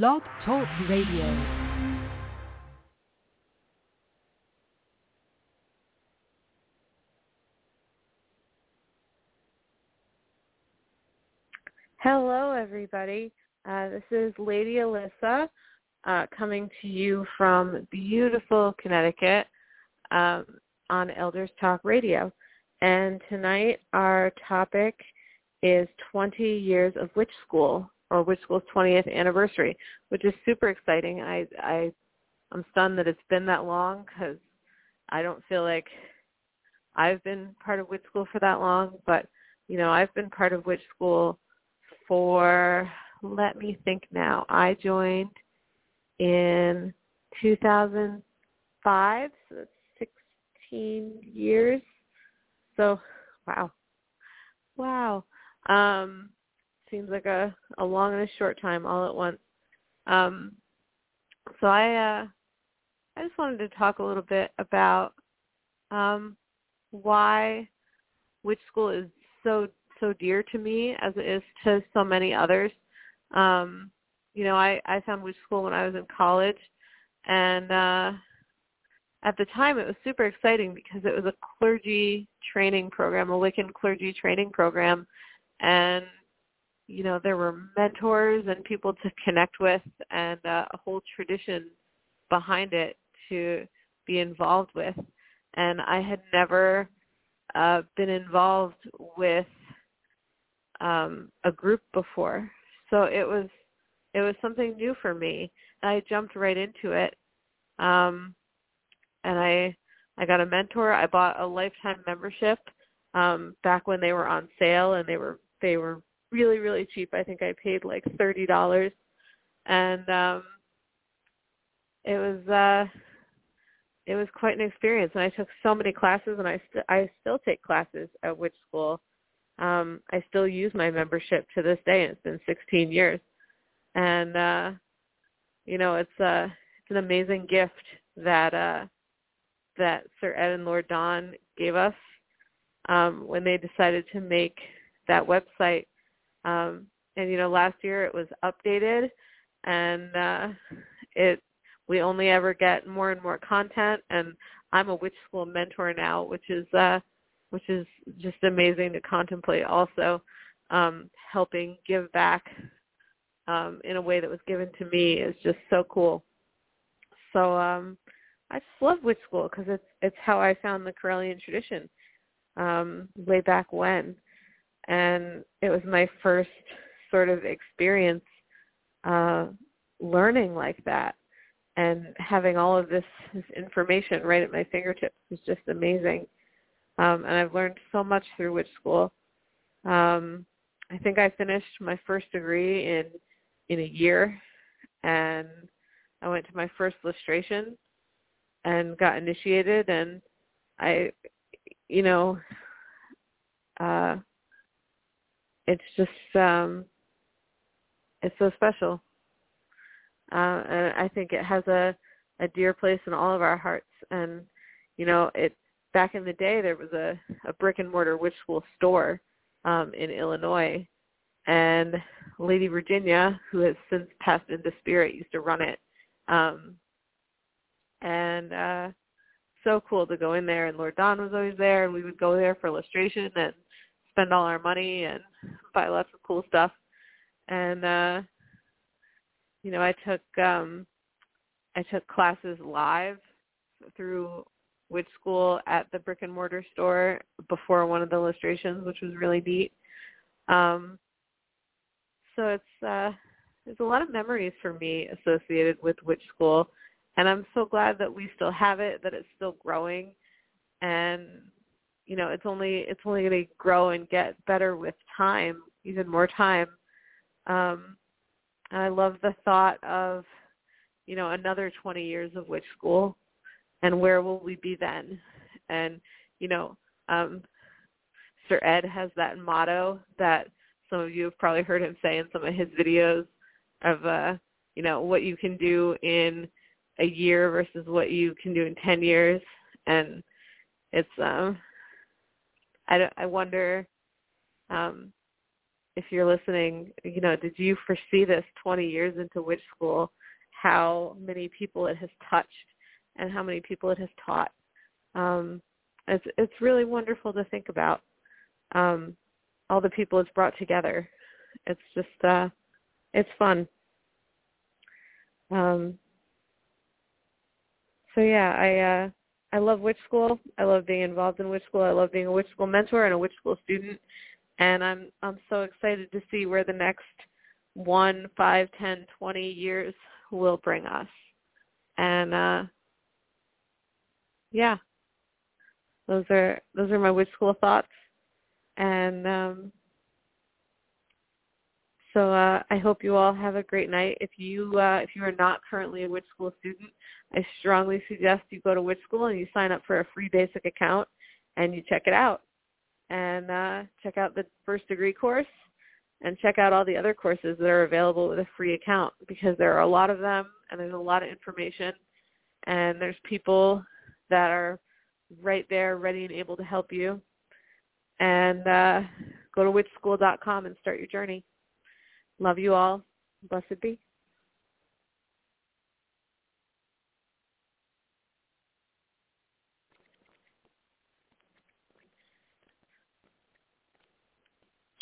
Blog Talk Radio. Hello, everybody. Uh, this is Lady Alyssa uh, coming to you from beautiful Connecticut um, on Elders Talk Radio. And tonight our topic is 20 years of Witch School, or Witch School's 20th anniversary, which is super exciting. I, I, I'm stunned that it's been that long because I don't feel like I've been part of Witch School for that long, but you know, I've been part of Witch School for let me think now. I joined in 2005, so that's 16 years. So, wow. Wow. Um, seems like a, a long and a short time all at once. Um, so I, uh, I just wanted to talk a little bit about um, why Witch School is so so dear to me as it is to so many others. Um, you know, I, I found Witch School when I was in college, and uh, at the time it was super exciting because it was a clergy training program, a Wiccan clergy training program, and you know there were mentors and people to connect with, and uh, a whole tradition behind it to be involved with, and I had never uh, been involved with um, a group before, so it was it was something new for me. And I jumped right into it, um, and I I got a mentor. I bought a lifetime membership um, back when they were on sale, and they were they were really really cheap. I think I paid like thirty dollars, and um, it was uh, it was quite an experience. And I took so many classes, and I st- I still take classes at Witch School um, I still use my membership to this day. and It's been 16 years, and uh, you know it's uh, it's an amazing gift that uh, that Sir Ed and Lord Don gave us um, when they decided to make that website. Um, and you know, last year it was updated, and uh, it we only ever get more and more content. And I'm a Witch School mentor now, which is uh, which is just amazing to contemplate also um, helping give back um, in a way that was given to me is just so cool. So um, I just love Witch School because it's it's how I found the Correllian tradition um, way back when, and it was my first sort of experience uh, learning like that and having all of this, this information right at my fingertips was just amazing um, and I've learned so much through Witch School. Um, I think I finished my first degree in in a year, and I went to my first lustration and got initiated, and I, you know, uh, it's just um, it's so special, uh, and I think it has a a dear place in all of our hearts, and you know, it back in the day there was a, a brick and mortar witch school store um, in Illinois, and Lady Virginia, who has since passed into spirit, used to run it. Um, and uh, so cool to go in there, and Lord Don was always there, and we would go there for lustration and spend all our money and buy lots of cool stuff. And uh, you know, I took um, I took classes live through witch school at the brick and mortar store before one of the lustrations, which was really neat. Um, so it's uh, there's a lot of memories for me associated with witch school, and I'm so glad that we still have it, that it's still growing, and you know it's only it's only going to grow and get better with time, even more time. Um, and I love the thought of you know another 20 years of witch school and where will we be then? And you know, um, Sir Ed has that motto that some of you have probably heard him say in some of his videos of uh, you know what you can do in a year versus what you can do in ten years, and it's um, I I wonder um, if you're listening, you know, did you foresee this 20 years into witch school, how many people it has touched and how many people it has taught? Um, it's it's really wonderful to think about um, all the people it's brought together. It's just uh, it's fun. Um, so yeah, I uh, I love Witch School. I love being involved in Witch School. I love being a Witch School mentor and a Witch School student. And I'm I'm so excited to see where the next one, five, ten, twenty years will bring us. And uh yeah. Those are those are my Witch School thoughts. And um so uh, I hope you all have a great night. If you uh, if you are not currently a Witch School student, I strongly suggest you go to Witch School and you sign up for a free basic account and you check it out. And uh, check out the first degree course and check out all the other courses that are available with a free account because there are a lot of them and there's a lot of information and there's people that are right there ready and able to help you. And uh, go to witchschool.com and start your journey. Love you all. Blessed be.